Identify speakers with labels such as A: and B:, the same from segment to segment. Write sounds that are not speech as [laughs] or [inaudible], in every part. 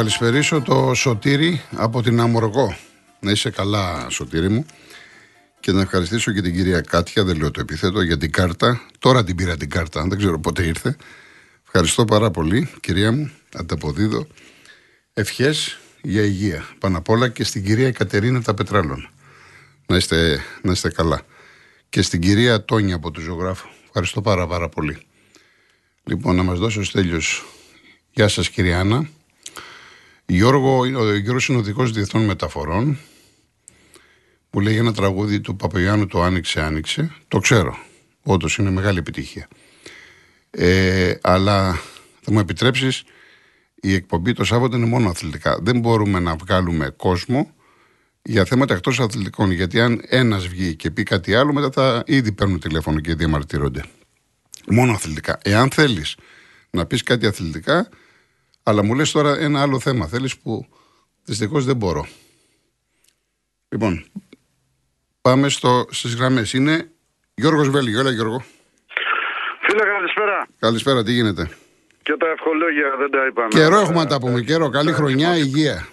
A: Να καλησπερίσω το Σωτήρι από την Αμοργό. Να είσαι καλά, Σωτήρι μου. Και να ευχαριστήσω και την κυρία Κάτια, δεν λέω το επιθέτω, για την κάρτα. Τώρα την πήρα την κάρτα, δεν ξέρω πότε ήρθε. Ευχαριστώ πάρα πολύ, κυρία μου. Ανταποδίδω. Ευχές για υγεία. Πάνω απ' όλα και στην κυρία Κατερίνα τα Πετράλων. Να είστε, να είστε καλά. Και στην κυρία Τόνια από τους ζωγράφους. Ευχαριστώ πάρα πάρα πολύ. Λοιπόν, να μας δώσει ο Στέλιος. Γεια σας κυρία Άννα. Γιώργο, ο Γιώργος είναι ο δικός διεθνών μεταφορών. Μου λέει ένα τραγούδι του Παπαγιάννου το Άνοιξε Άνοιξε. Το ξέρω. Όντως είναι μεγάλη επιτυχία. Ε, αλλά θα μου επιτρέψεις η εκπομπή το Σάββατο είναι μόνο αθλητικά. Δεν μπορούμε να βγάλουμε κόσμο για θέματα εκτός αθλητικών. Γιατί αν ένας βγει και πει κάτι άλλο, μετά θα ήδη παίρνουν τηλέφωνο και διαμαρτύρονται. Μόνο αθλητικά. Εάν θέλεις να πεις κάτι αθλητικά, αλλά μου λες τώρα ένα άλλο θέμα. Θέλεις που δυστυχώς δεν μπορώ. Λοιπόν, πάμε στις γραμμές. Είναι Γιώργος Βέλγιο. Έλα, Γιώργο.
B: Φίλε, καλησπέρα.
A: Καλησπέρα, τι γίνεται;
B: Και τα ευχολόγια δεν τα είπαμε.
A: Καιρό έχουμε να τα πούμε. Καιρό. Καλή χρονιά, υγεία.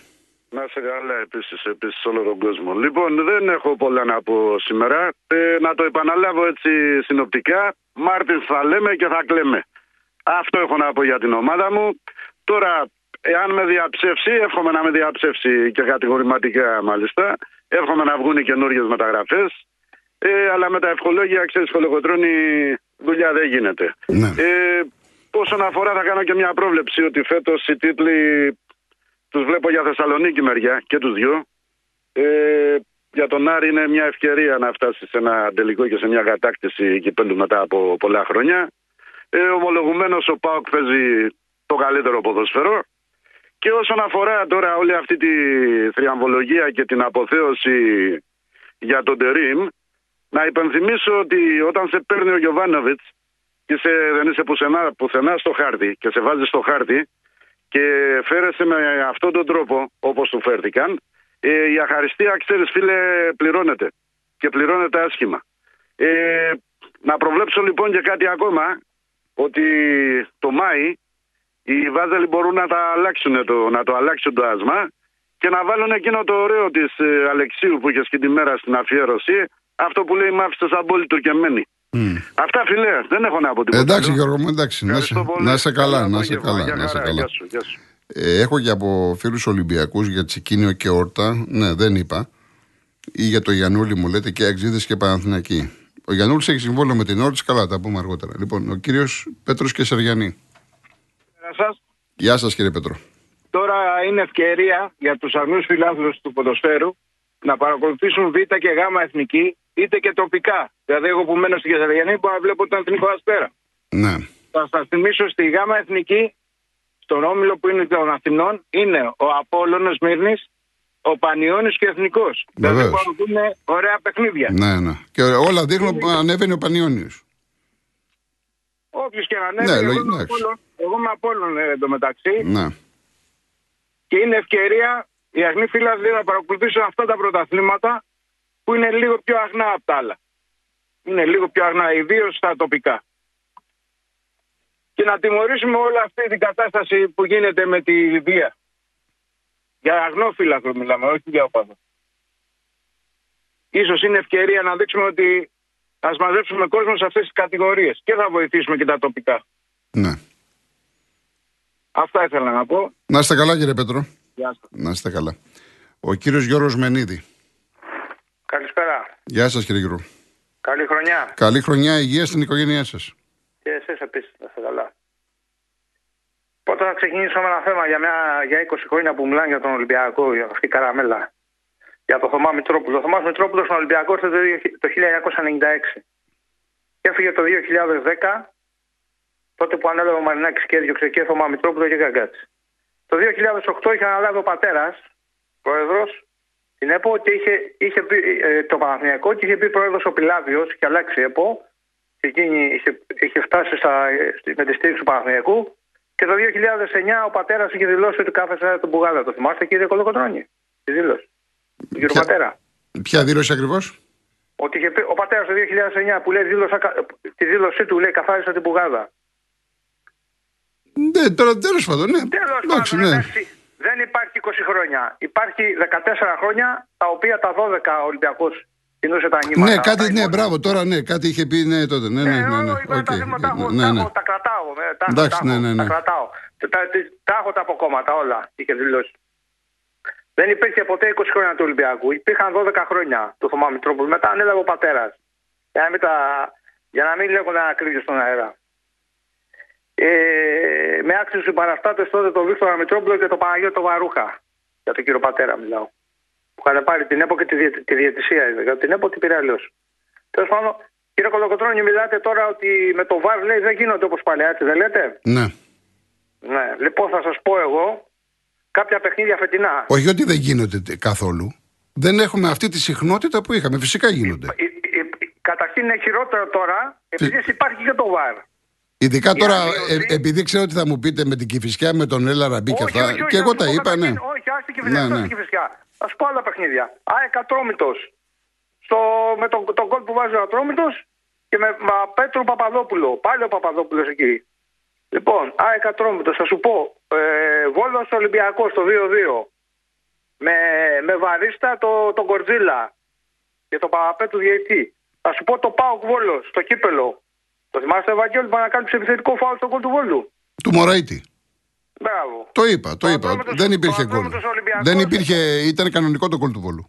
B: Να σε καλά επίσης επίσης όλο τον κόσμο. Λοιπόν, δεν έχω πολλά να πω σήμερα. Ε, να το επαναλάβω έτσι συνοπτικά. Μάρτιν θα λέμε και θα κλαίμε. Αυτό έχω να πω για την ομάδα μου. Τώρα, εάν με διαψεύσει, εύχομαι να με διαψεύσει και κατηγορηματικά μάλιστα. Εύχομαι να βγουν καινούριε μεταγραφές. Ε, αλλά με τα ευχολόγια, ξέρεις, κολοκοτρόνη δουλειά δεν γίνεται.
A: Ναι.
B: Ε, όσον αφορά, θα κάνω και μια πρόβλεψη ότι φέτος οι τίτλοι τους βλέπω για Θεσσαλονίκη μεριά και τους δυο. Ε, για τον Άρη είναι μια ευκαιρία να φτάσει σε ένα τελικό και σε μια κατάκτηση κυπέλου μετά από πολλά χρόνια. Ε, Ομολογουμένως ο Πάοκ παίζει το καλύτερο ποδοσφαιρό. Και όσον αφορά τώρα όλη αυτή τη θριαμβολογία και την αποθέωση για τον Τερίμ, να υπενθυμίσω ότι όταν σε παίρνει ο Γιωβάνοβιτς και σε, δεν είσαι πουθενά, πουθενά στο χάρτη και σε βάζεις στο χάρτη και φέρεσαι με αυτόν τον τρόπο όπως του φέρθηκαν, ε, η αχαριστία, ξέρεις, φίλε, πληρώνεται. Και πληρώνεται άσχημα. Ε, να προβλέψω λοιπόν και κάτι ακόμα, ότι το Μάη οι Βάζελοι μπορούν να, τα αλλάξουν το, να το αλλάξουν το άσμα και να βάλουν εκείνο το ωραίο της ε, Αλεξίου που είχε και τη μέρα στην αφιέρωση, αυτό που λέει μ' σαν πόλη τουρκεμένη. Mm. Αυτά φιλέ, δεν έχω να πω τίποτα.
A: Εντάξει, Γιώργο μου, εντάξει. Να σε, να σε καλά, να σε καλά. Να σε καλά.
B: Γεια σου, γεια σου.
A: Ε, έχω και από φίλους Ολυμπιακούς για Τσικίνιο και Όρτα. Ναι, δεν είπα. Ή για το Γιανούλη μου λέτε και Αξίδε και Παναθηνακή. Ο Γιανούλης έχει συμβόλαιο με την Όρτα, καλά, τα πούμε αργότερα. Λοιπόν, ο κύριος Πέτρος Κεσαριανή.
C: Σας.
A: Γεια σας, κύριε Πέτρο.
C: Τώρα είναι ευκαιρία για τους αρνού φιλάνθρωπους του ποδοσφαίρου να παρακολουθήσουν Β και Γ εθνική, είτε και τοπικά. Δηλαδή, εγώ που μένω στην Κεσαριανή μπορώ να βλέπω τον Εθνικό Αστέρα.
A: Ναι.
C: Θα σας θυμίσω στη Γ εθνική, στον όμιλο που είναι των Αθηνών, είναι ο Απόλλωνος Μύρνης, ο Πανιόνιος και ο Εθνικός. Δηλαδή
A: Βεβαίως.
C: μπορούν να δούμε ωραία παιχνίδια.
A: Ναι, ναι. Και όλα δείχνουν που ανέβαινε ο Πανιόνιος.
C: Όποιος και να ανέβει,
A: Ναι,
C: εγώ,
A: λογι-
C: είμαι
A: εντάξει.
C: Απόλλων- εγώ είμαι Απόλλων ε, εντωμεταξύ.
A: Ναι.
C: Και είναι ευκαιρία οι αγνοί φίλαθλοι να παρακολουθήσουν αυτά τα πρωταθλήματα που είναι λίγο πιο αγνά από τα άλλα. Είναι λίγο πιο αγνά, ιδίως στα τοπικά. Και να τιμωρήσουμε όλη αυτή την κατάσταση που γίνεται με τη Λιβύα. Για αγνό φύλαθλο μιλάμε, όχι για οπαδό. Ίσως είναι ευκαιρία να δείξουμε ότι ας μαζέψουμε κόσμο σε αυτές τις κατηγορίες και θα βοηθήσουμε και τα τοπικά.
A: ναι.
C: Αυτά ήθελα να πω.
A: Να είστε καλά, κύριε Πέτρο.
C: Γεια σας.
A: Να είστε καλά. Ο κύριος Γιώργος Μενίδη.
D: Καλησπέρα.
A: Γεια σας, κύριε Γιώργο.
D: Καλή χρονιά.
A: Καλή χρονιά, υγεία στην οικογένειά σας.
D: Και εσείς επίσης, να είστε καλά. Πρώτα να ξεκινήσω με ένα θέμα για, μια, για 20 χρόνια που μιλάνε για τον Ολυμπιακό, για αυτή η καραμέλα. Για το Θωμά Μητρόπουλο. Ο Θωμάς Μητρόπουλος στον Ολυμπιακός ήρθε το, δύο- το 1996. Και έφυγε το 2010, τότε που ανέλαβε ο Μαρινάκης και έδιωξε και Θωμά Μητρόπουλο και Γκαγκάτση. Το 2008 είχε αναλάβει ο πατέρας, πρόεδρος, την ΕΠΟ και είχε, είχε πει, ε, το Παναθηναϊκό και είχε πει πρόεδρος ο Πιλάβιος και αλλάξει η ΕΠΟ. Και εκείνη είχε, είχε φτάσει στα, στη- με τη στήριξη του Παναθηναϊκού. Και το 2009 ο πατέρας είχε δηλώσει ότι κάθεσε τον Μπουγάδα. Το θυμάστε κύριε Κολοκοτρόνη. Τη δήλωση. Του κύριου
A: Ποια-
D: πατέρα.
A: Ποια δήλωση ακριβώς;
D: Ότι είχε πει, ο πατέρας το 2009 που λέει δήλωσα, κα- τη δήλωσή του λέει καθάρισα την Μπουγάδα.
A: Ναι, τώρα τέλος πάντων, ναι.
D: Τέλος
A: Εντάξει,
D: πάντων,
A: ναι.
D: εντάξει. δεν υπάρχει 20 χρόνια. Υπάρχει 14 χρόνια, τα οποία τα 12 ο Ολυμπιακό κινούσε τα νήματα.
A: Ναι, κάτι,
D: Τα
A: ναι,
D: υπόλοιπα.
A: μπράβο, τώρα ναι, κάτι είχε πει ναι, τότε. Ναι, ναι,
D: Ε,
A: ναι. ναι,
D: εγώ είπα, τα
A: οκ,
D: θέματα έχω,
A: ναι,
D: τα
A: ναι.
D: έχω, τα κρατάω. ε, Τα,
A: Εντάξει,
D: τα, έχω,
A: ναι, ναι, ναι.
D: τα κρατάω. Τα, τα, τα έχω τα από κόμματα όλα, είχε δηλώσει. Δεν υπήρχε ποτέ 20 χρόνια του Ολυμπιακού. Υπήρχαν 12 χρόνια του Θωμά Μητρόπουλου. Μετά ανέλαβε ο πατέρας. Για να μην, τα, για να μην λέγονται ακρίβεια στον αέρα. Ε, με άξιους συμπαραστάτες τότε τον Βίκτορα Μητρόπουλο και τον Παναγιώτο Βαρούχα. Για τον κύριο Πατέρα μιλάω. Που είχαν πάρει την ΕΠΟ και τη, διαιτ- τη διαιτησία. είδα. Για την ΕΠΟ την πήρε αλλιώς. Τέλος πάντων, κύριε Κολοκοτρόνη, μιλάτε τώρα ότι με το ΒΑΡ λέει δεν γίνονται όπως παλιά, έτσι δεν λέτε;
A: Ναι.
D: Ναι. Λοιπόν, θα σας πω εγώ κάποια παιχνίδια φετινά.
A: Όχι ότι δεν γίνονται τε- καθόλου. Δεν έχουμε αυτή τη συχνότητα που είχαμε. Φυσικά γίνονται.
D: Ε, ε, ε, Καταρχήν είναι χειρότερο τώρα επειδή υπάρχει και το ΒΑΡ.
A: Ειδικά
D: Η
A: τώρα,
D: αλλίωση-
A: ε, επειδή ξέρω ότι θα μου πείτε με την Κυφυσιά, με τον Έλα Ραμπή και
D: Όχι,
A: αυτά.
D: όχι, όχι,
A: και εγώ
D: θα
A: τα
D: σου πω
A: είπα, ναι.
D: καταρχήν, Όχι, άστη και φυσικά.
A: Ναι, ναι.
D: Θα σου πω άλλα παιχνίδια. ΑΕΚ Ατρόμητος. Στο, με τον το γκολ που βάζει ο Ατρόμητος και με, με Πέτρο Παπαδόπουλο. Πάλι ο Παπαδόπουλος εκεί. Λοιπόν, ΑΕΚ Ατρόμητος, θα σου πω. Ε, Βόλος Ολυμπιακός το 2-2. Με, με βαρίστα το, τον Κορτζίλα και το Παπαπέτου διαιτή. Θα σου πω το Πάοκ Βόλος, το κύπελο. Το θυμάστε Ευαγγέλη που ανακάλυψε επιθετικό φάουλ στο γκολ του Βόλου.
A: Του Μωραήτη.
D: Μπράβο.
A: Το είπα, το
D: Το
A: είπα.
D: Ατρόμητος-
A: Δεν υπήρχε
D: το
A: γκολ.
D: Ατρόμητος Ολυμπιακός.
A: Δεν υπήρχε, ήταν κανονικό το γκολ του Βόλου.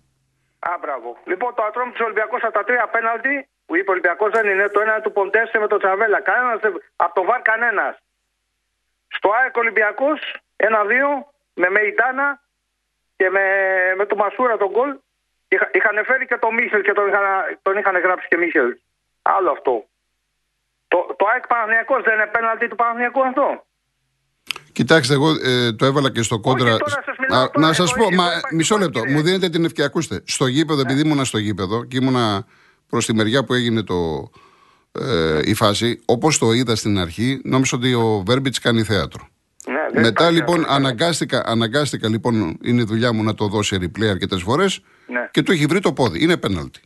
D: Α, μπράβο. Λοιπόν, το ατρόμητο του Ολυμπιακός από τα τρία πέναλτι, που είπε ο Ολυμπιακός δεν είναι, το ένα είναι του Ποντέσε με το Τσαβέλα. Κανένας, από το βαρ κανένας. Στο ΑΕΚ Ολυμπιακός, ένα-δύο, με Μεϊντάνα και με, με το Μασούρα τον γκολ. Είχα, είχαν φέρει και τον Μίχελ και τον είχαν, τον είχαν γράψει και Μίχελ. Άλλο αυτό. Το, το ΑΕΚ Παναθηναϊκός δεν είναι πέναλτι του Παναθηναϊκού αυτό.
A: Κοιτάξτε, εγώ ε, το έβαλα και στο κόντρα.
D: τώρα σας μιλάω
A: Α,
D: τώρα,
A: να σας
D: εδώ-
A: πω,
D: εδώ
A: μα,
D: υπάρχει
A: μισό
D: τώρα,
A: λεπτό.
D: κύριε.
A: Μου δίνετε την ευκαιρία. Ακούστε, στο γήπεδο, επειδή ήμουνα στο γήπεδο και ήμουνα προς τη μεριά που έγινε το, ε, η φάση, όπως το είδα στην αρχή, νόμιζα ότι ο Βέρμπιτς κάνει θέατρο.
D: Ναι, δεν
A: Μετά
D: υπάρχει
A: λοιπόν
D: αυτό.
A: αναγκάστηκα, αναγκάστηκα λοιπόν, είναι η δουλειά μου να το δώσει replay αρκετές φορές
D: Ναι.
A: και του έχει βρει το πόδι. Είναι πέναλτι.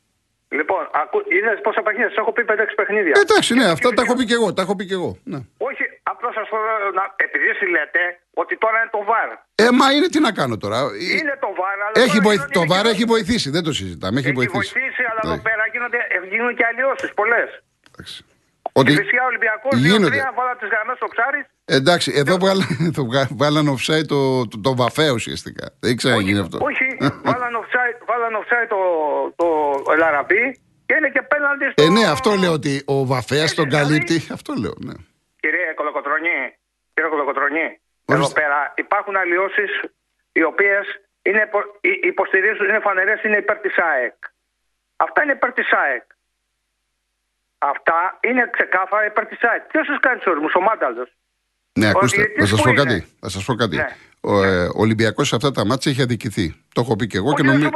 D: Λοιπόν, ακού, είδες πόσα παιχνίδια, σας έχω πει 5-6 παιχνίδια.
A: Ε, εντάξει, ναι,
D: Και-
A: αυτά
D: και-
A: τα έχω πει και εγώ. Τα έχω πει και εγώ. Ναι.
D: Όχι, απλώ σας πω, να, επειδή εσύ λέτε ότι τώρα είναι το βαρ.
A: Ε, μα είναι τι να κάνω τώρα.
D: Είναι το βαρ, αλλά.
A: Έχει
D: τώρα
A: βοηθ...
D: γίνονται
A: Το
D: και
A: βαρ
D: αλλιώς.
A: έχει βοηθήσει, δεν το συζητάμε. Έχει,
D: Έχει βοηθήσει, αλλά εδώ
A: Ναι.
D: πέρα γίνονται, ε, γίνουν και αλλοιώσεις πολλές.
A: Εντάξει.
D: Ότι...
A: Ότι
D: Φυσικά Ολυμπιακό
A: γίνονται.
D: 2-3 βάλα τις γραμμές στο ψάρι.
A: Εντάξει, εδώ βγάλα, [laughs] το βγα- βάλαν offside το, το, το βαφέ ουσιαστικά. Δεν ξαναγίνει αυτό.
D: Όχι, [laughs] βάλαν offside, βάλαν offside το, το Ελαραμπή και είναι και πέναλτι στο.
A: Ε, ναι, αυτό λέω ότι ο βαφέας τον
D: δηλαδή-
A: καλύπτει. Αυτό λέω, ναι.
D: Κύριε Κολοκοτρονή, κύριε Κολοκοτρονή,
A: Ορίστε.
D: εδώ πέρα υπάρχουν αλλοιώσεις οι οποίες είναι, υπο- υ- υποστηρίζουν, είναι φανερές, είναι υπέρ της ΑΕΚ. Αυτά είναι υπέρ της ΑΕΚ. Αυτά είναι ξεκάθαρα υπέρ της ΑΕΚ. Ποιος σα κάνει του όρμους, ο Μάνταλο.
A: Ναι, ακούστε,
D: διαιτητής
A: θα σας
D: που
A: πω
D: είναι.
A: κάτι. Θα σας πω κάτι.
D: Ναι.
A: Ο ε, Ολυμπιακός σε αυτά τα μάτια έχει αδικηθεί. Το έχω πει και εγώ και
D: Όχι, δεν
A: νομίζω.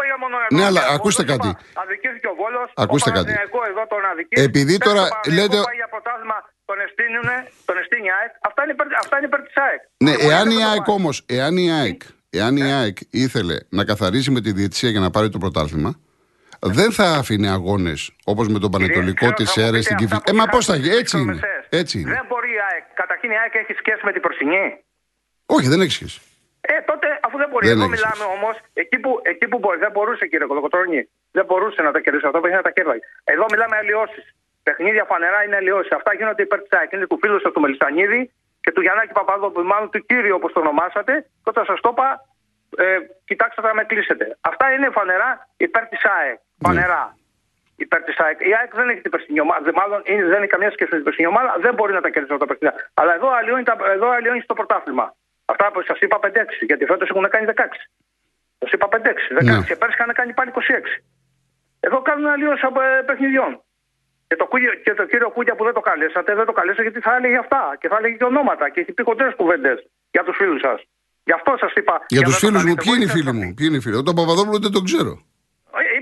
D: Σου είπα για μόνο
A: Ναι,
D: εγώ,
A: αλλά
D: εγώ
A: ακούστε
D: δεν σου
A: κάτι.
D: είπα, Αδικήθηκε ο Βόλος.
A: Ακούστε
D: ο
A: κάτι.
D: Παναθηναϊκός εδώ τον αδικήθηκε.
A: Επειδή
D: Πες
A: τώρα
D: το Παναθηναϊκό
A: λέτε-
D: Πάει για πρωτάθλημα, τον εστίνουνε, τον εστίνει η ΑΕΚ. Αυτά είναι υπέρ, αυτά είναι υπέρ της ΑΕΚ.
A: Ναι,
D: Εγώ
A: εάν
D: δεν
A: η
D: το
A: ΑΕΚ
D: πάω.
A: όμω, εάν η ΑΕΚ, εάν
D: Ναι.
A: η ΑΕΚ ήθελε να καθαρίσει με τη διαιτησία για να πάρει το πρωτάθλημα, δεν θα άφηνε αγώνες όπως με τον Πανετολικό
D: Κύριε,
A: τη
D: ξέρω, θα μου
A: αίρε
D: πείτε
A: στην
D: αυτά
A: Κυφυσιά.
D: που
A: Ε, μα πώς
D: είχατε
A: θα γίνει,
D: στις
A: έτσι είναι.
D: προμεσές.
A: Έτσι είναι.
D: Δεν μπορεί η ΑΕΚ. Καταρχήν η ΑΕΚ έχει σχέση με την Περσινή.
A: Όχι, δεν έχει σχέση.
D: Ε, τότε αφού δεν μπορεί.
A: Δεν
D: Εδώ
A: έχεις
D: μιλάμε
A: σχέση.
D: όμως εκεί που, εκεί που μπορεί. Δεν μπορούσε κύριε Κολοκοτρόνη. Δεν μπορούσε να τα κερδίσει αυτό. Παιχνίδια τα κέρδαγε. Εδώ μιλάμε αλλοιώσεις. Παιχνίδια φανερά είναι αλλοιώσεις. Αυτά γίνονται υπέρ της ΑΕΚ. Είναι του φίλου σα του Μελισανίδη και του Γιαννάκη Παπαδόπουλου, μάλλον του κύριου όπως το ονομάσατε. Και όταν σας το είπα, ε, κοιτάξτε θα με κλείσετε. Αυτά είναι φανερά υπέρ της ΑΕΚ. Φανερά. Υπέρ της ΑΕΚ. Η ΑΕΚ δεν έχει την περσινή ομάδα. δε- Μάλλον είναι, δεν έχει καμία σχέση με την περσινή ομάδα. Δεν μπορεί να τα κερδίσει αυτά τα παιχνίδια. Αλλά εδώ αλλοιώνει, τα, εδώ αλλοιώνει στο πρωτάθλημα. Αυτά που σας είπα 5-6. Γιατί φέτος έχουν κάνει 16. Σας είπα 5-6. 16.
A: Ναι.
D: Και πέρσι είχαν κάνει πάλι 26. Εδώ κάνουν αλλοιώσει από ε, παιχνιδιών. Και το, Κούγια- και το κύριο Κούγια που δεν το καλέσατε, δεν το καλέσατε γιατί θα έλεγε αυτά και θα έλεγε και ονόματα και έχει πει κοντρέ κουβέντες για τους φίλους σας. Γι' αυτό σας είπα.
A: Για τους
D: να το
A: φίλους μου,
D: κάνετε.
A: ποιοι είναι οι
D: Εγώ
A: φίλοι
D: ήρθα
A: μου. Ποιοι είναι οι φίλοι. μου. Τον Παπαδόπουλο δεν τον ξέρω.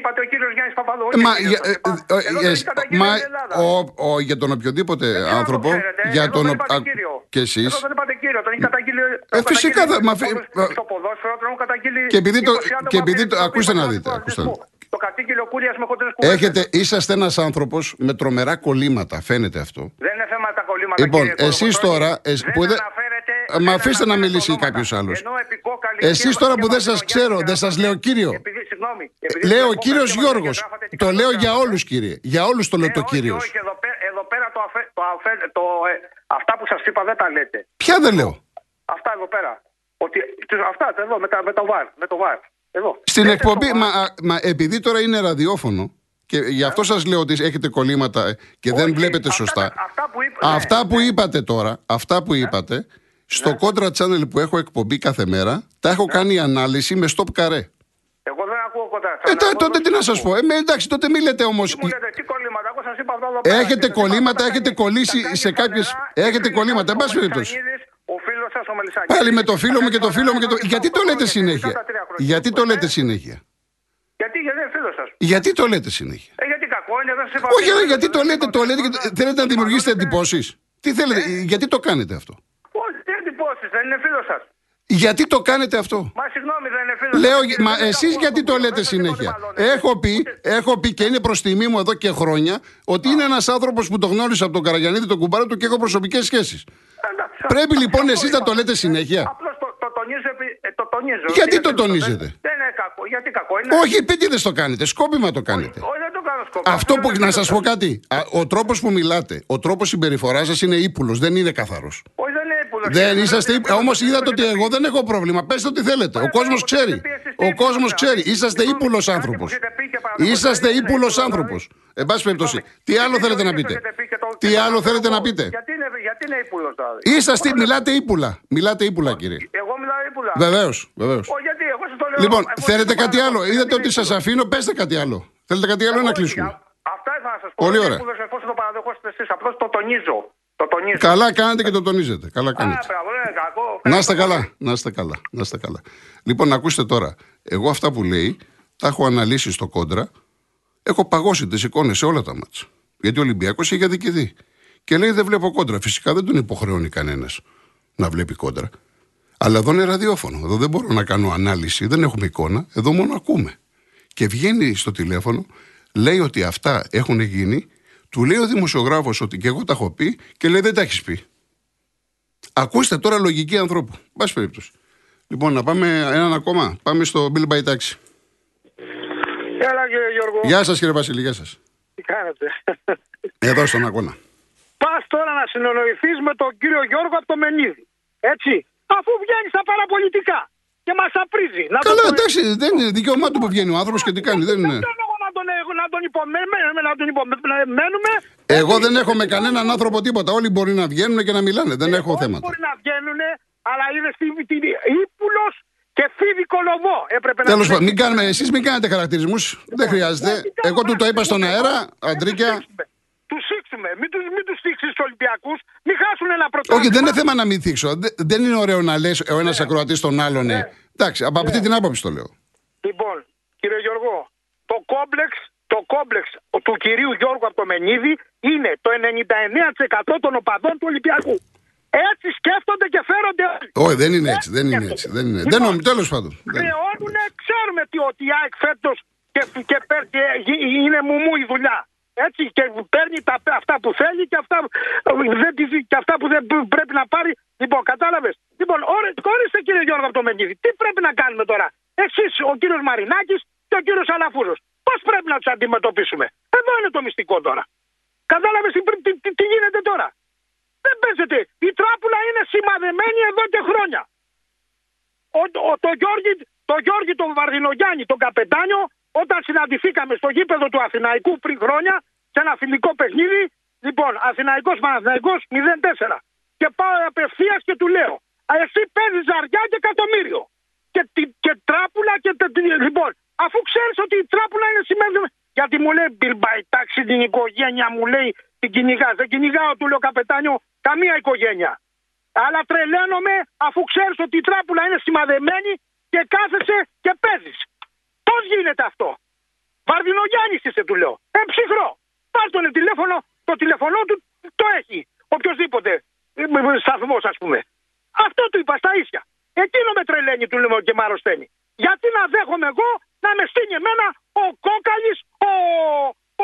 D: Ε, Είπατε ο κύριος Γιάννης Παπαδό.
A: Ε, μα,
D: όχι ο
A: για,
D: κύριος,
A: ε,
D: είπα.
A: ε,
D: Εδώ
A: ε,
D: δεν
A: ε,
D: έχει καταγγείλει
A: μα,
D: η Ελλάδα.
A: ο, ο, για τον οποιοδήποτε
D: Δεν ξέρω αν το
A: άνθρωπο,
D: ξέρετε.
A: για
D: Εδώ
A: τον.
D: δεν
A: ο-
D: είπατε
A: α,
D: κύριο.
A: Και εσείς.
D: Εδώ δεν είπατε κύριο, τον έχει καταγγείλει.
A: Ε, φυσικά θα- μα φι-
D: Στο ποδόσφαιρο τον έχουν καταγγείλει.
A: Και επειδή το-
D: 20 άτομα
A: και επειδή
D: από
A: το-
D: την
A: ακούστε να
D: Επιτροπή
A: δείτε, ακούστε να
D: Αθλητισμού. Το κατήγγειλε ο Κούλια με κοντρέ κουβέντες.
A: Έχετε, είσαστε ένας άνθρωπος με τρομερά κολλήματα, φαίνεται αυτό.
D: Δεν είναι θέμα τα κολλήματα.
A: Λοιπόν,
D: κύριε
A: εσείς
D: Κολοκοτρώνη.
A: τώρα, εσ-
D: δεν
A: που δεν-
D: αναφέρεται-
A: Ε, μα
D: δεν
A: αφήστε να
D: αναφέρεται
A: μιλήσει
D: ονόματα.
A: κάποιος άλλος.
D: Ενώ επικόκαλη
A: Εσείς τώρα που δεν σας ξέρω, δεν σας λέω κύριο.
D: Επειδή, συγγνώμη, επειδή
A: Λέω ο
D: στο
A: κύριος
D: επόμενο
A: Γιώργος.
D: γράφατε τι
A: Το λέω
D: κατάλαβα.
A: για όλους, κύριε. Για όλους το λέω
D: Ε,
A: το
D: όχι,
A: κύριος.
D: Όχι, εδώ, πέ- εδώ πέρα το, αφέ, το, αφέ, το ε, αυτά που σας είπα δεν τα λέτε.
A: Ποια δεν λέω;
D: Αυτά εδώ πέρα. Ότι, τους- αυτά εδώ με, τα, με το βαρ. Με το βαρ. Εδώ.
A: Στην
D: Λέτε
A: εκπομπή,
D: το
A: μα,
D: VAR.
A: α, μα επειδή τώρα είναι ραδιόφωνο και γι' αυτό σας λέω ότι έχετε κολλήματα ε, και δεν
D: Όχι,
A: βλέπετε
D: αυτά-
A: σωστά.
D: αυτά που είπα- ναι,
A: Αυτά που
D: ναι.
A: είπατε τώρα, αυτά που είπατε, στο Contra Channel που έχω εκπομπή κάθε μέρα, τα έχω κάνει ανάλυση με stop καρέ.
D: Εγώ δεν ακούω κοντά.
A: Ε, τά- τότε τι να σας πω. Ε, με, εντάξει, τότε μη λέτε όμως.
D: Τι μου λέτε, τι κολλήματα, εγώ σας είπα αυτό εδώ πέρα.
A: Έχετε
D: Και σας είπα
A: κολλήματα,
D: αυτά τα
A: έχετε
D: κάνει-
A: κολλήσει
D: τα κάνει
A: σε κάποιες-
D: φανερά,
A: έχετε
D: και
A: κολλήματα, εν
D: ο
A: πάση περιπτώσει.
D: Μελισσανίδης, Ο φίλος σας ο Μελισσανίδης.
A: Πάλι με το φίλο μου και το
D: Τα
A: φίλο μου και το.
D: κάνει
A: Γιατί το
D: χρόνια,
A: λέτε
D: μετά
A: συνέχεια;
D: τα τρία χρόνια.
A: Γιατί το
D: Ε,
A: λέτε συνέχεια;
D: Γιατί, γιατί είναι φίλος σας.
A: Γιατί το λέτε συνέχεια;
D: Ε, γιατί κακό είναι, δεν σας είπα.
A: Όχι, αλλά γιατί το
D: Δεν
A: λέτε,
D: είπα
A: το
D: ότι-
A: λέτε και θέλετε να δημιουργήσετε εντυπώσεις; Τι θέλετε, γιατί το κάνετε αυτό;
D: Όχι, τι εντυπώσεις, δεν είναι φίλος σας.
A: Γιατί το κάνετε αυτό;
D: Μα συγγνώμη, δεν είναι φίλος
A: Λέω,
D: σας. κύριε,
A: μα
D: δεν
A: εσείς
D: ακούω
A: γιατί
D: αυτό
A: το
D: που
A: λέτε
D: λέω, δεν σας είπα ότι
A: συνέχεια.
D: μαλώνετε.
A: Έχω πει,
D: Ούτε-
A: έχω πει και είναι προς τιμή μου εδώ και χρόνια ότι είναι ένας άνθρωπος που το γνώρισα από τον Καραγιανίδη, τον κουμπάρο του και έχω προσωπικές σχέσεις.
D: Εντάξει,
A: Πρέπει
D: αυτό
A: λοιπόν εσείς
D: είπα.
A: να το λέτε συνέχεια.
D: Απλώς το, το τονίζω, επί- ε, το τονίζω.
A: Γιατί
D: Είναι
A: το
D: φίλος σας.
A: τονίζετε;
D: Δεν, δεν είναι κακό. Γιατί κακό είναι;
A: Όχι, πείτε δεν το κάνετε. Σκόπιμα το κάνετε.
D: Όχι, δεν το κάνω σκοπό.
A: Αυτό που
D: Είναι
A: να
D: φίλος
A: σας πω
D: σας.
A: κάτι. Α, Ο τρόπος που μιλάτε, ο τρόπος συμπεριφοράς σας είναι ύπουλος, δεν είναι καθαρός.
D: Όχι, δεν είναι ύπουλος.
A: Δεν
D: Είναι
A: είσαστε.
D: φίλος σας.
A: Όμως
D: Δεν
A: είδατε ότι
D: έχετε
A: εγώ
D: πει.
A: δεν έχω πρόβλημα. Πετε ό,τι θέλετε. Ο κόσμος
D: εγώ
A: ξέρει.
D: έχετε πει εσείς τι
A: Ο
D: ύπουλος
A: κόσμος
D: σας.
A: ξέρει. Είσαστε
D: Λοιπόν,
A: ύπουλο
D: κάτι που
A: άνθρωπος.
D: έχετε πει και παραδόξως
A: Είσαστε
D: δεν είναι
A: ύπουλο
D: ύπουλος,
A: άνθρωπος.
D: δηλαδή.
A: Εν πάση περιπτώσει, τι άλλο θέλετε να πείτε;
D: έχετε πει και το-
A: Τι
D: και το
A: άλλο
D: λέω
A: θέλετε
D: εγώ.
A: να πείτε;
D: Γιατί είναι, γιατί είναι ύπουλος δηλαδή;
A: Είσαστε, μιλάτε ύπουλα. Μιλάτε ύπουλα, κύριε.
D: Εγώ μιλάω ύπουλα.
A: Βεβαίως, βεβαίως.
D: Όχι, γιατί; Εγώ σας το λέω.
A: Λοιπόν,
D: εγώ
A: θέλετε
D: σας το
A: κάτι
D: παραδόξω.
A: άλλο;
D: Γιατί
A: Είδατε
D: είναι
A: ότι σας
D: ύπουλος;
A: αφήνω, πέστε κάτι άλλο. Θέλετε κάτι άλλο ή να
D: Όχι,
A: κλείσουμε;
D: α- Αυτά ήθελα να σας πω.
A: Πολύ
D: Είναι
A: ωραία.
D: ύπουλος, Εφόσον το παραδεχόσετε εσείς, απλώς το τονίζω. Το τονίζω.
A: Καλά κάνετε και το τονίζετε. Καλά
D: Α,
A: κάνετε.
D: μπράβο, δεν είναι κακό.
A: Να είστε καλά. Να είστε καλά. Να είστε καλά. Λοιπόν, ακούστε τώρα. Εγώ αυτά που λέει τα έχω αναλύσει στο κόντρα. Έχω παγώσει τις εικόνες σε όλα τα μάτια. Γιατί ο Ολυμπιακός είχε αδικηθεί. Και λέει δεν βλέπω κόντρα. Φυσικά δεν τον υποχρεώνει κανένας να βλέπει κόντρα. Αλλά εδώ είναι ραδιόφωνο. Εδώ δεν μπορώ να κάνω ανάλυση. Δεν έχουμε εικόνα. Εδώ μόνο ακούμε. Και βγαίνει στο τηλέφωνο, λέει ότι αυτά έχουν γίνει. Του λέει ο δημοσιογράφος ότι και εγώ τα έχω πει και λέει δεν τα έχεις πει. Ακούστε τώρα λογική ανθρώπου. Μπας περίπτωση. Λοιπόν, να πάμε έναν ακόμα. Πάμε στο Bill by Taxi.
E: Έλα κύριε Γιώργο,
A: Γεια σας, κύριε Βασίλη, γεια σας.
E: τι κάνετε;
A: Εδώ στον αγώνα.
E: Πας τώρα να συνονοηθεί με τον κύριο Γιώργο από το Μενίδη. Έτσι; Αφού βγαίνεις στα παραπολιτικά και μας απρίζει. Να
A: Καλά,
E: το-
A: εντάξει, δεν είναι δικαίωμά του που βγαίνει ο άνθρωπος και τι κάνει. Δεν είναι.
E: Δεν θέλω εγώ να τον, να τον υπομένουμε, να τον υπομένουμε.
A: Εγώ δεν έχω με κανέναν άνθρωπο τίποτα. Όλοι μπορεί να βγαίνουν και να μιλάνε. Δεν έχω
E: Όλοι
A: θέματα.
E: Μπορεί να βγαίνουν, αλλά είναι στη ύπουλο και φίδι κολοβό. Έπρεπε να
A: Τέλο
E: είναι.
A: πάντων, μην κάνουμε, εσεί μην κάνετε χαρακτηρισμού. Δεν χρειάζεται.
E: Τι κάνουμε,
A: Εγώ του το είπα στον
E: μην τους
A: αέρα,
E: σήξουμε.
A: Αντρίκια.
E: Του σήξουμε. Μην του μην τους σήξει του Ολυμπιακού. Μην χάσουν ένα πρωτάθλημα.
A: Όχι, δεν είναι θέμα να μην θίξω. Δε- Δεν είναι ωραίο να λε ο ένα ακροατή τον άλλον. ναι. Εντάξει, από αυτή την άποψη το λέω.
E: Λοιπόν, κύριε Γιώργο, το κόμπλεξ, το κόμπλεξ του κυρίου Γιώργου από το Μενίδη είναι το 99% των οπαδών του Ολυμπιακού. Έτσι σκέφτονται και φέρονται όλοι.
A: Όχι, δεν είναι έτσι. Δεν είναι έτσι. Δεν είναι. Δεν
E: Λοιπόν,
A: νομίζω, τέλος πάντων. Δεν-
E: Χρεώνουν, ξέρουμε τι ότι η ΑΕΚ φέτος και, και, παίρνει- και γι- είναι μουμού η δουλειά. Έτσι και παίρνει τα, αυτά που θέλει και αυτά, δεν, τις- και αυτά που δεν πρέπει να πάρει. Λοιπόν, κατάλαβες. Λοιπόν, ωρε- ορίστε κύριε Γιώργο από το Μενίδη. Τι πρέπει να κάνουμε τώρα; Εσείς, ο κύριος Μαρινάκης και ο κύριος Αλαφούζος. Πώς πρέπει να τους αντιμετωπίσουμε; Εδώ είναι το μυστικό τώρα. Κατάλαβες τι, τι, τι, τι γίνεται τώρα; Δεν παίζεται. Η τράπουλα είναι σημαδεμένη εδώ και χρόνια ο, ο, το, Γιώργη, το Γιώργη τον Βαρδινογιάννη, τον καπετάνιο, όταν συναντηθήκαμε στο γήπεδο του Αθηναϊκού πριν χρόνια, σε ένα φιλικό παιχνίδι, λοιπόν, Αθηναϊκός Παναθηναϊκός 0-4. Και πάω απευθείας και του λέω, «Α, εσύ παίζεις ζαριά και εκατομμύριο. Και, τη- και τράπουλα και. τε- τε- λοιπόν, αφού ξέρεις ότι η τράπουλα είναι σημαίνει. Γιατί μου λέει Μπιλμπαϊ, τάξη την οικογένεια μου λέει την κυνηγάς. Δεν κυνηγάω, του λέω καπετάνιο, καμία οικογένεια. Αλλά τρελαίνομαι αφού ξέρεις ότι η τράπουλα είναι σημαδεμένη και κάθεσαι και παίζεις. Πώς γίνεται αυτό; Βαρδινογιάννης είσαι, του λέω. Ε, ψυχρό. Πάρ τον τηλέφωνο, το τηλεφωνό του το έχει. Οποιοδήποτε σταθμός, ας πούμε. Αυτό του είπα στα ίσια. Εκείνο με τρελαίνει, του λέω και μ' αρρωσταίνει. Γιατί να δέχομαι εγώ να με στείλει εμένα ο Κόκαλης, ο,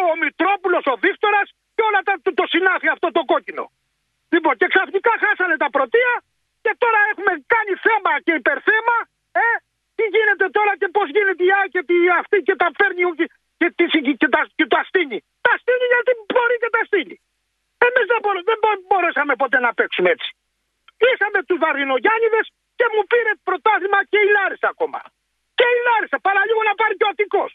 E: ο Μητρόπουλος, ο Βίκτορα και όλα τα, το, το συνάφι αυτό το κόκκινο. Λοιπόν, και ξαφνικά χάσανε τα πρωτεία και τώρα έχουμε κάνει θέμα και υπερθέμα. Ε, τι γίνεται τώρα και πώς γίνεται η ΑΕΚ και τη, αυτή και τα φέρνει και, και, τη, και, τα, και τα στείνει. Τα στείνει γιατί μπορεί και τα στείνει. Εμείς δεν, μπορώ, δεν μπορέσαμε ποτέ να παίξουμε έτσι. Ήσαμε τους Βαρδινογιάννηδες και μου πήρε πρωτάθλημα και η Λάρισα ακόμα. Και η Λάρισα, παραλίγο να πάρει και ο Αττικός.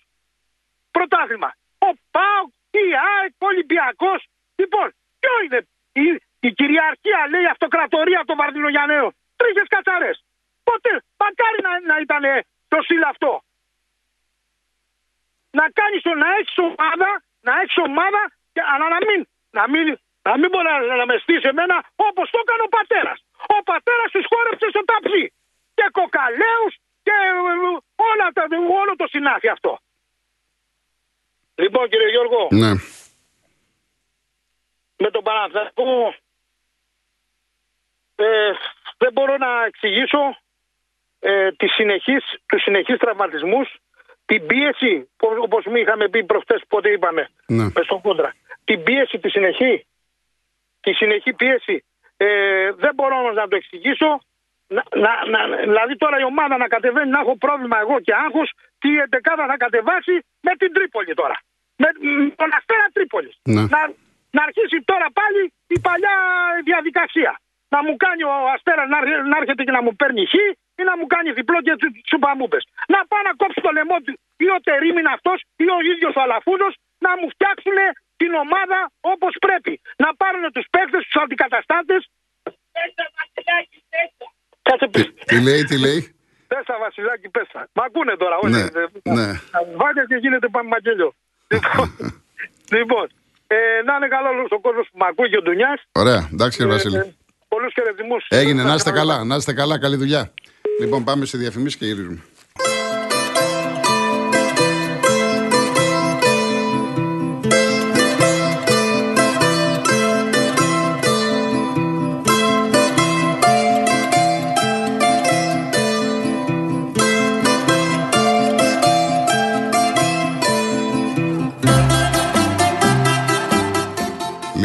E: Πρωτάθλημα. Ο Πάοκ, η ΑΕΚ, ο Ολυμπιακός. Λοιπόν, ποιο είναι η, η κυριαρχία, λέει, η αυτοκρατορία των Βαρδινογιανναίων. Τρίχες κατσαρές. Ποτέ, μακάρι να, να ήταν το στυλ αυτό. Να κάνεις να έχεις ομάδα, να έχεις ομάδα, και, αλλά να μην, να μην, να μην μπορεί να, να με στήσει εμένα όπως το έκανε ο πατέρας. Ο πατέρας του χόρεψε στο ταψί. Και κοκαλαίους και ε, όλα τα, όλο το συνάφι αυτό. Λοιπόν κύριε Γιώργο.
A: Ναι.
E: Με τον Παναθηναϊκό ε, δεν μπορώ να εξηγήσω ε, τις συνεχείς, τους συνεχείς τραυματισμούς, την πίεση, όπως μου είχαμε πει προχτές πότε είπαμε,
A: Ναι.
E: με στον κόντρα, την πίεση τη συνεχή, τη συνεχή πίεση, ε, δεν μπορώ όμως να το εξηγήσω, να, να, να, δηλαδή τώρα η ομάδα να κατεβαίνει να έχω πρόβλημα εγώ και άγχος, τι η εντεκάδα θα κατεβάσει με την Τρίπολη τώρα. Με, με τον Αστέρα Τρίπολης.
A: Ναι.
E: Να, να αρχίσει τώρα πάλι η παλιά διαδικασία. Να μου κάνει ο Αστέρα να, έρχε- να έρχεται και να μου παίρνει χ ή να μου κάνει διπλό και του τσουμπαμούμπες. Να πάει να κόψει το λαιμό του ή ο Τερίμιν αυτός ή ο ίδιος ο Αλαφούδος να μου φτιάξουν την ομάδα όπως πρέπει. Να πάρουν τους παίκτες, τους αντικαταστάτες. Κάτσε
A: Τι, τι λέει, τι λέει;
E: Πέσα Βασιλάκη, πέσα. Μ' ακούνε τώρα, όχι.
A: Ναι,
E: ε,
A: ναι.
E: Βάλτε και γίνεται παμμαγγέλιο. λοιπόν, [laughs] λοιπόν ε, να είναι καλό όλος ο κόσμος που μ' ακούει και ο Ντουνιάς.
A: Ωραία, εντάξει κύριε Βασίλη.
E: Ε, πολλούς χαιρετισμούς.
A: Έγινε, να είστε καλά, να είστε καλά, καλή δουλειά. Λοιπόν, πάμε σε διαφημίσεις και γυρίζουμε.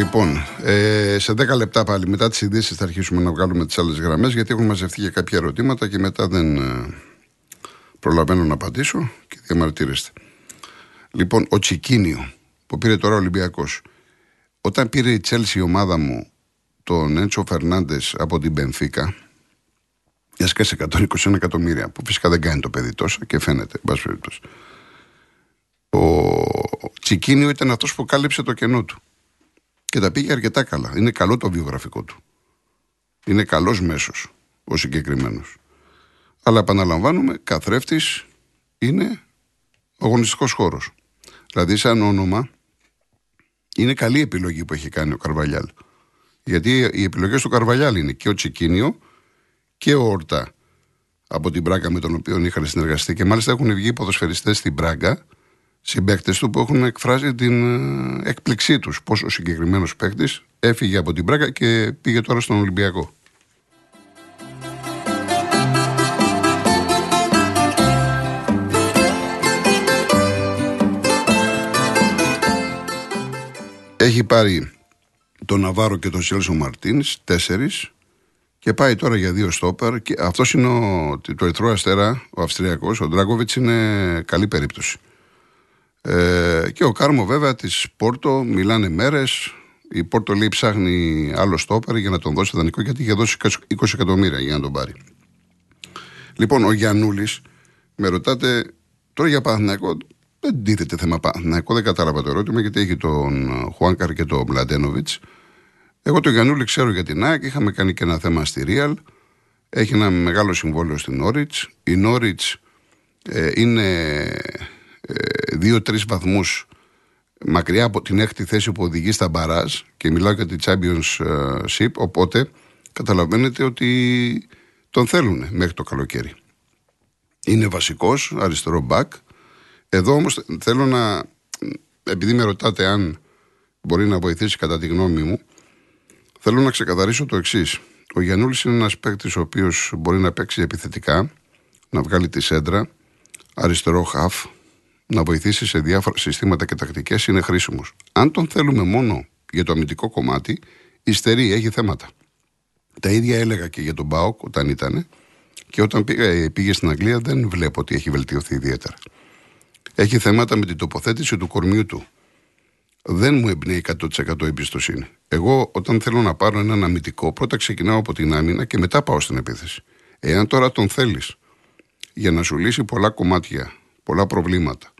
A: Λοιπόν, ε, σε 10 λεπτά πάλι μετά τις ειδήσεις θα αρχίσουμε να βγάλουμε τις άλλες γραμμές γιατί έχουν μαζευτεί και κάποια ερωτήματα και μετά δεν ε, προλαβαίνω να απαντήσω και διαμαρτύρεστε. Λοιπόν, ο Τσικίνιο που πήρε τώρα ο Ολυμπιακός. Όταν πήρε η Τσέλση η ομάδα μου τον Έντσο Φερνάντες από την Μπενφίκα, έσκασε 121 εκατομμύρια, που φυσικά δεν κάνει το παιδί τόσο και φαίνεται, εν πάση περιπτώσει. Ο Τσικίνιο ήταν αυτός που κάλυψε το κενό του. Και τα πήγε αρκετά καλά. Είναι καλό το βιογραφικό του. Είναι καλός μέσος ο συγκεκριμένος. Αλλά επαναλαμβάνουμε, καθρέφτης είναι ο αγωνιστικός χώρος. Δηλαδή σαν όνομα είναι καλή επιλογή που έχει κάνει ο Καρβαλιάλ. Γιατί οι επιλογές του Καρβαλιάλ είναι και ο Τσικίνιο και ο Ορτά από την Μπράγκα με τον οποίο είχαν συνεργαστεί και μάλιστα έχουν βγει ποδοσφαιριστές στην Μπράγκα συμπαίκτες του που έχουν εκφράσει την ε, έκπληξή τους πως ο συγκεκριμένος παίκτης έφυγε από την Μπράγκα και πήγε τώρα στον Ολυμπιακό. Έχει πάρει τον Ναβάρο και τον Σέλσο Μαρτίνς, τέσσερις, και πάει τώρα για δύο στόπερ. Και αυτός είναι ο, το Ερυθρό Αστέρα, ο Αυστριακός. Ο Ντράγκοβιτς είναι καλή περίπτωση. Ε, και ο Κάρμο βέβαια της Πόρτο, μιλάνε μέρες. Η Πόρτο λέει ψάχνει άλλο στόπερ για να τον δώσει δανεικό γιατί είχε δώσει 20 εκατομμύρια για να τον πάρει. Λοιπόν, ο Γιαννούλη, με ρωτάτε τώρα για Παναθηναϊκό. Δεν τίθεται θέμα Παναθηναϊκό, δεν κατάλαβα το ερώτημα γιατί έχει τον Χουάνκαρ και τον Μπλαντένοβιτ. Εγώ τον Γιαννούλη ξέρω για την ΑΕΚ, είχαμε κάνει και ένα θέμα στη Real. Έχει ένα μεγάλο συμβόλαιο στην Νόριτ. Η Νόριτ ε, είναι ε, δύο-τρεις βαθμούς μακριά από την έκτη θέση που οδηγεί στα μπαράζ και μιλάω για τη Championship. Οπότε καταλαβαίνετε ότι τον θέλουν μέχρι το καλοκαίρι. Είναι βασικός, αριστερό μπακ. Εδώ όμως θέλω να. Επειδή με ρωτάτε αν μπορεί να βοηθήσει κατά τη γνώμη μου, θέλω να ξεκαθαρίσω το εξής. Ο Γιαννούλης είναι ένας παίκτης ο οποίος μπορεί να παίξει επιθετικά, να βγάλει τη σέντρα, αριστερό χαφ, να βοηθήσει σε διάφορα συστήματα και τακτικές είναι χρήσιμος. Αν τον θέλουμε μόνο για το αμυντικό κομμάτι, υστερεί, έχει θέματα. Τα ίδια έλεγα και για τον Μπάοκ όταν ήταν. Και όταν πήγε, πήγε στην Αγγλία δεν βλέπω ότι έχει βελτιωθεί ιδιαίτερα. Έχει θέματα με την τοποθέτηση του κορμιού του. Δεν μου εμπνέει 100% εμπιστοσύνη. Εγώ, όταν θέλω να πάρω έναν αμυντικό, πρώτα ξεκινάω από την άμυνα και μετά πάω στην επίθεση. Εάν τώρα τον θέλεις για να σου λύσει πολλά κομμάτια, πολλά προβλήματα,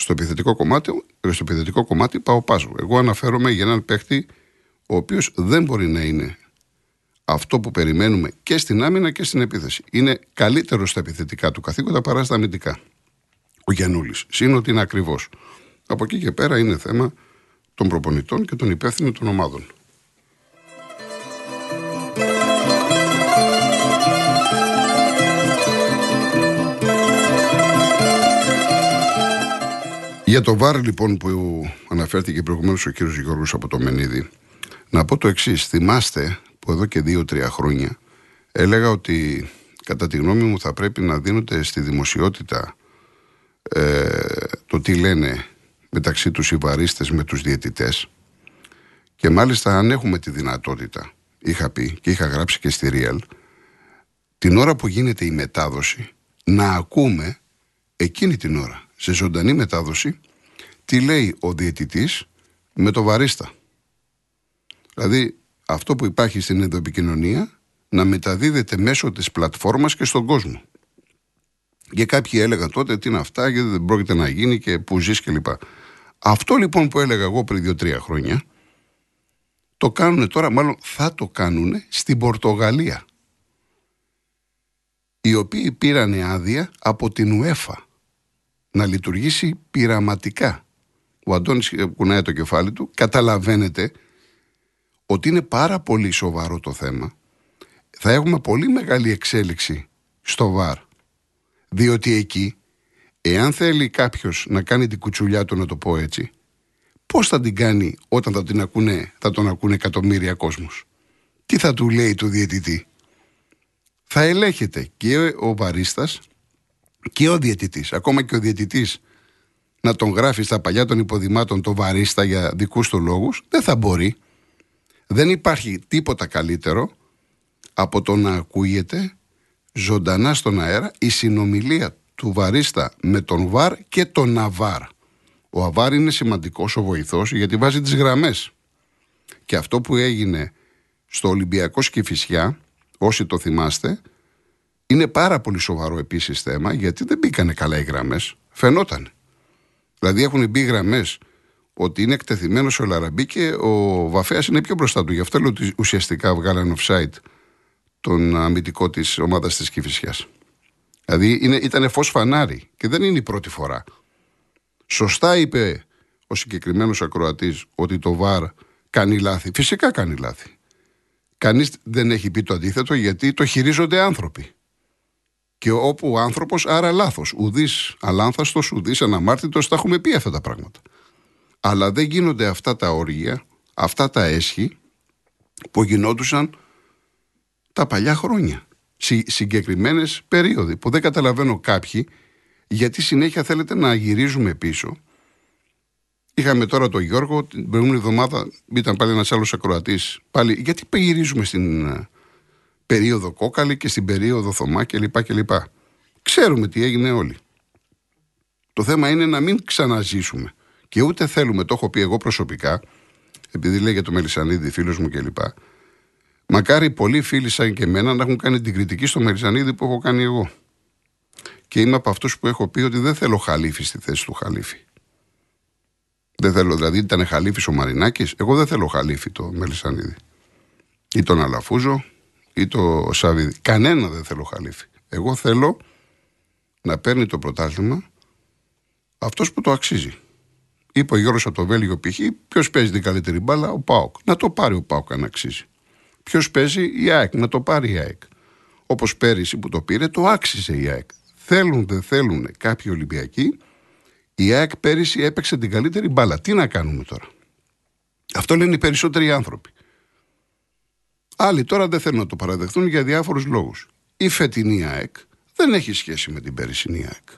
A: στο επιθετικό κομμάτι, στο επιθετικό κομμάτι πάω πάσο. Εγώ αναφέρομαι για έναν παίχτη ο οποίος δεν μπορεί να είναι αυτό που περιμένουμε και στην άμυνα και στην επίθεση. Είναι καλύτερο στα επιθετικά του καθήκοντα παρά στα αμυντικά. Ο Γιανούλη. Συν ότι είναι ακριβώ. Από εκεί και πέρα είναι θέμα των προπονητών και των υπεύθυνων των ομάδων. Για το βάρ λοιπόν που αναφέρθηκε προηγουμένως ο κύριος Γιώργος από το Μενίδη να πω το εξής. Θυμάστε που εδώ και δύο-τρία χρόνια έλεγα ότι κατά τη γνώμη μου θα πρέπει να δίνονται στη δημοσιότητα ε, το τι λένε μεταξύ τους οι βαρίστες με τους διαιτητές και μάλιστα αν έχουμε τη δυνατότητα είχα πει και είχα γράψει και στη Real την ώρα που γίνεται η μετάδοση να ακούμε εκείνη την ώρα σε ζωντανή μετάδοση τι λέει ο διαιτητής με το βαρίστα. Δηλαδή αυτό που υπάρχει στην ενδοεπικοινωνία να μεταδίδεται μέσω της πλατφόρμας και στον κόσμο. Και κάποιοι έλεγαν τότε τι είναι αυτά, γιατί δεν πρόκειται να γίνει και που ζεις κλπ. Αυτό λοιπόν που έλεγα εγώ πριν δύο-τρία χρόνια, το κάνουν τώρα, μάλλον θα το κάνουν στην Πορτογαλία. Οι οποίοι πήραν άδεια από την UEFA να λειτουργήσει πειραματικά. Ο Αντώνης κουνάει το κεφάλι του, καταλαβαίνετε ότι είναι πάρα πολύ σοβαρό το θέμα. Θα έχουμε πολύ μεγάλη εξέλιξη στο ΒΑΡ. Διότι εκεί, εάν θέλει κάποιος να κάνει την κουτσουλιά του, να το πω έτσι, πώς θα την κάνει όταν θα, την ακούνε, θα τον ακούνε εκατομμύρια κόσμος; Τι θα του λέει του διαιτητή; Θα ελέγχεται και ο βαρίστας και ο διαιτητής. Ακόμα και ο διαιτητής να τον γράφει στα παλιά των υποδημάτων το βαρίστα για δικούς του λόγους, δεν θα μπορεί. Δεν υπάρχει τίποτα καλύτερο από το να ακούγεται ζωντανά στον αέρα η συνομιλία του βαρίστα με τον βαρ και τον αβάρ. Ο αβάρ είναι σημαντικός ο βοηθός γιατί βάζει τις γραμμές. Και αυτό που έγινε στο Ολυμπιακό Σκηφισιά, όσοι το θυμάστε, είναι πάρα πολύ σοβαρό επίσης θέμα γιατί δεν μπήκανε καλά οι γραμμές. Φαινόταν. Δηλαδή έχουν μπει γραμμές ότι είναι εκτεθειμένος ο Λαραμπή και ο Βαφέας είναι πιο μπροστά του. Γι' αυτό λέω ότι ουσιαστικά βγάλαν offside τον αμυντικό της ομάδας της Κυφυσιάς. Δηλαδή είναι, ήταν φως φανάρι και δεν είναι η πρώτη φορά. Σωστά είπε ο συγκεκριμένος ακροατής ότι το ΒΑΡ κάνει λάθη. Φυσικά κάνει λάθη. Κανείς δεν έχει πει το αντίθετο γιατί το χειρίζονται άνθρωποι. Και όπου ο άνθρωπος, άρα λάθος. Ουδής αλάνθαστος, ουδής αναμάρτητος, τα έχουμε πει αυτά τα πράγματα. Αλλά δεν γίνονται αυτά τα όργια, αυτά τα έσχη που γινόντουσαν τα παλιά χρόνια. Συγκεκριμένες περίοδοι που δεν καταλαβαίνω κάποιοι γιατί συνέχεια θέλετε να γυρίζουμε πίσω. Είχαμε τώρα τον Γιώργο, την προηγούμενη εβδομάδα ήταν πάλι ένας άλλος ακροατής. Πάλι, γιατί γυρίζουμε στην περίοδο κόκαλη και στην περίοδο Θωμά κλπ. κλπ. Ξέρουμε τι έγινε όλοι. Το θέμα είναι να μην ξαναζήσουμε. Και ούτε θέλουμε, το έχω πει εγώ προσωπικά, επειδή λέει για το Μελισανίδη, φίλος μου κλπ. Μακάρι πολλοί φίλοι σαν και εμένα να έχουν κάνει την κριτική στο Μελισανίδη που έχω κάνει εγώ. Και είμαι από αυτούς που έχω πει ότι δεν θέλω χαλίφη στη θέση του χαλίφη. Δεν θέλω, δηλαδή ήταν χαλίφης ο Μαρινάκης. Εγώ δεν θέλω χαλίφη το Μελισανίδη. Ή τον Αλαφούζο, ή το Σαββίδι. Κανένα δεν θέλω χαλίφι. Εγώ θέλω να παίρνει το πρωτάθλημα αυτός που το αξίζει. Είπε ο Γιώργος από το Βέλγιο π.χ. Ποιος παίζει την καλύτερη μπάλα, ο Πάοκ. Να το πάρει ο Πάοκ αν αξίζει. Ποιος παίζει η ΑΕΚ, να το πάρει η ΑΕΚ. Όπως πέρυσι που το πήρε, το άξιζε η ΑΕΚ. Θέλουν, δεν θέλουν κάποιοι Ολυμπιακοί. Η ΑΕΚ πέρυσι έπαιξε την καλύτερη μπάλα. Τι να κάνουμε τώρα. Αυτό λένε οι περισσότεροι άνθρωποι. Άλλοι τώρα δεν θέλουν να το παραδεχθούν για διάφορους λόγους. Η φετινή ΑΕΚ δεν έχει σχέση με την περσινή ΑΕΚ.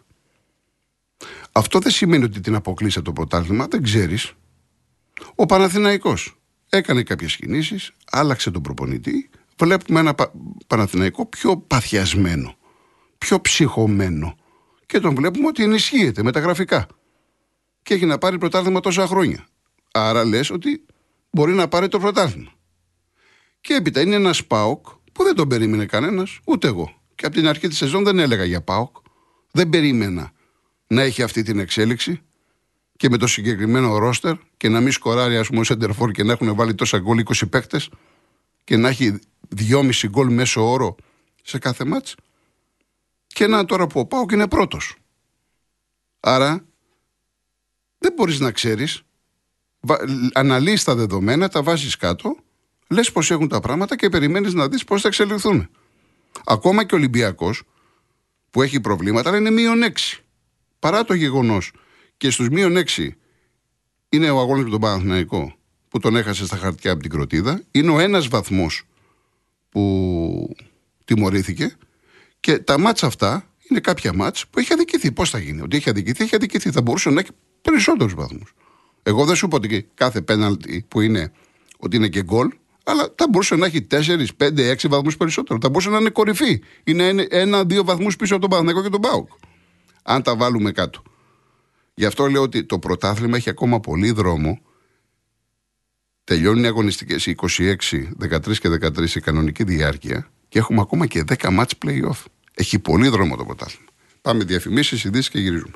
A: Αυτό δεν σημαίνει ότι την αποκλείσει το πρωτάθλημα, δεν ξέρεις. Ο Παναθηναϊκός έκανε κάποιες κινήσεις, άλλαξε τον προπονητή, βλέπουμε ένα Παναθηναϊκό πιο παθιασμένο, πιο ψυχωμένο. Και τον βλέπουμε ότι ενισχύεται με τα γραφικά. Και έχει να πάρει πρωτάθλημα τόσα χρόνια. Άρα λες ότι μπορεί να πάρει το πρωτάθλημα. Και έπειτα είναι ένας ΠΑΟΚ που δεν τον περίμενε κανένας, ούτε εγώ. Και από την αρχή της σεζόν δεν έλεγα για ΠΑΟΚ. Δεν περίμενα να έχει αυτή την εξέλιξη και με το συγκεκριμένο ρόστερ και να μην σκοράρει, ας πούμε, ο Σεντερφόρ και να έχουν βάλει τόσα γκολ 20 παίκτες και να έχει 2,5 γκολ μέσω όρο σε κάθε μάτς και να τώρα που ο Πάοκ είναι πρώτος. Άρα δεν μπορείς να ξέρεις αναλύεις τα δεδομένα, τα βάζεις κάτω λες πως έχουν τα πράγματα και περιμένεις να δεις πώς θα εξελιχθούν. Ακόμα και ο Ολυμπιακός που έχει προβλήματα αλλά είναι μείον 6. Παρά το γεγονός και στους μείον 6 είναι ο αγώνας με τον Παναθηναϊκό που τον έχασε στα χαρτιά από την Κροτίδα. Είναι ο ένας βαθμός που τιμωρήθηκε και τα μάτσα αυτά είναι κάποια μάτσα που έχει αδικηθεί. Πώς θα γίνει, Ότι έχει αδικηθεί, έχει αδικηθεί. Θα μπορούσε να έχει περισσότερους βαθμούς. Εγώ δεν σου είπα ότι κάθε πέναλτι που είναι ότι είναι και γκολ, αλλά θα μπορούσε να έχει 4, 5, 6 βαθμούς περισσότερο. Θα μπορούσε να είναι κορυφή. Είναι ένα-δύο βαθμούς πίσω από τον Παναγενικό και τον Πάουκ. Αν τα βάλουμε κάτω. Γι' αυτό λέω ότι το πρωτάθλημα έχει ακόμα πολύ δρόμο Τελειώνουν οι αγωνιστικές 26, 13 και 13 η κανονική διάρκεια και έχουμε ακόμα και 10 match playoff. Έχει πολύ δρόμο το πρωτάθλημα. Πάμε διαφημίσεις, ειδήσεις και γυρίζουμε.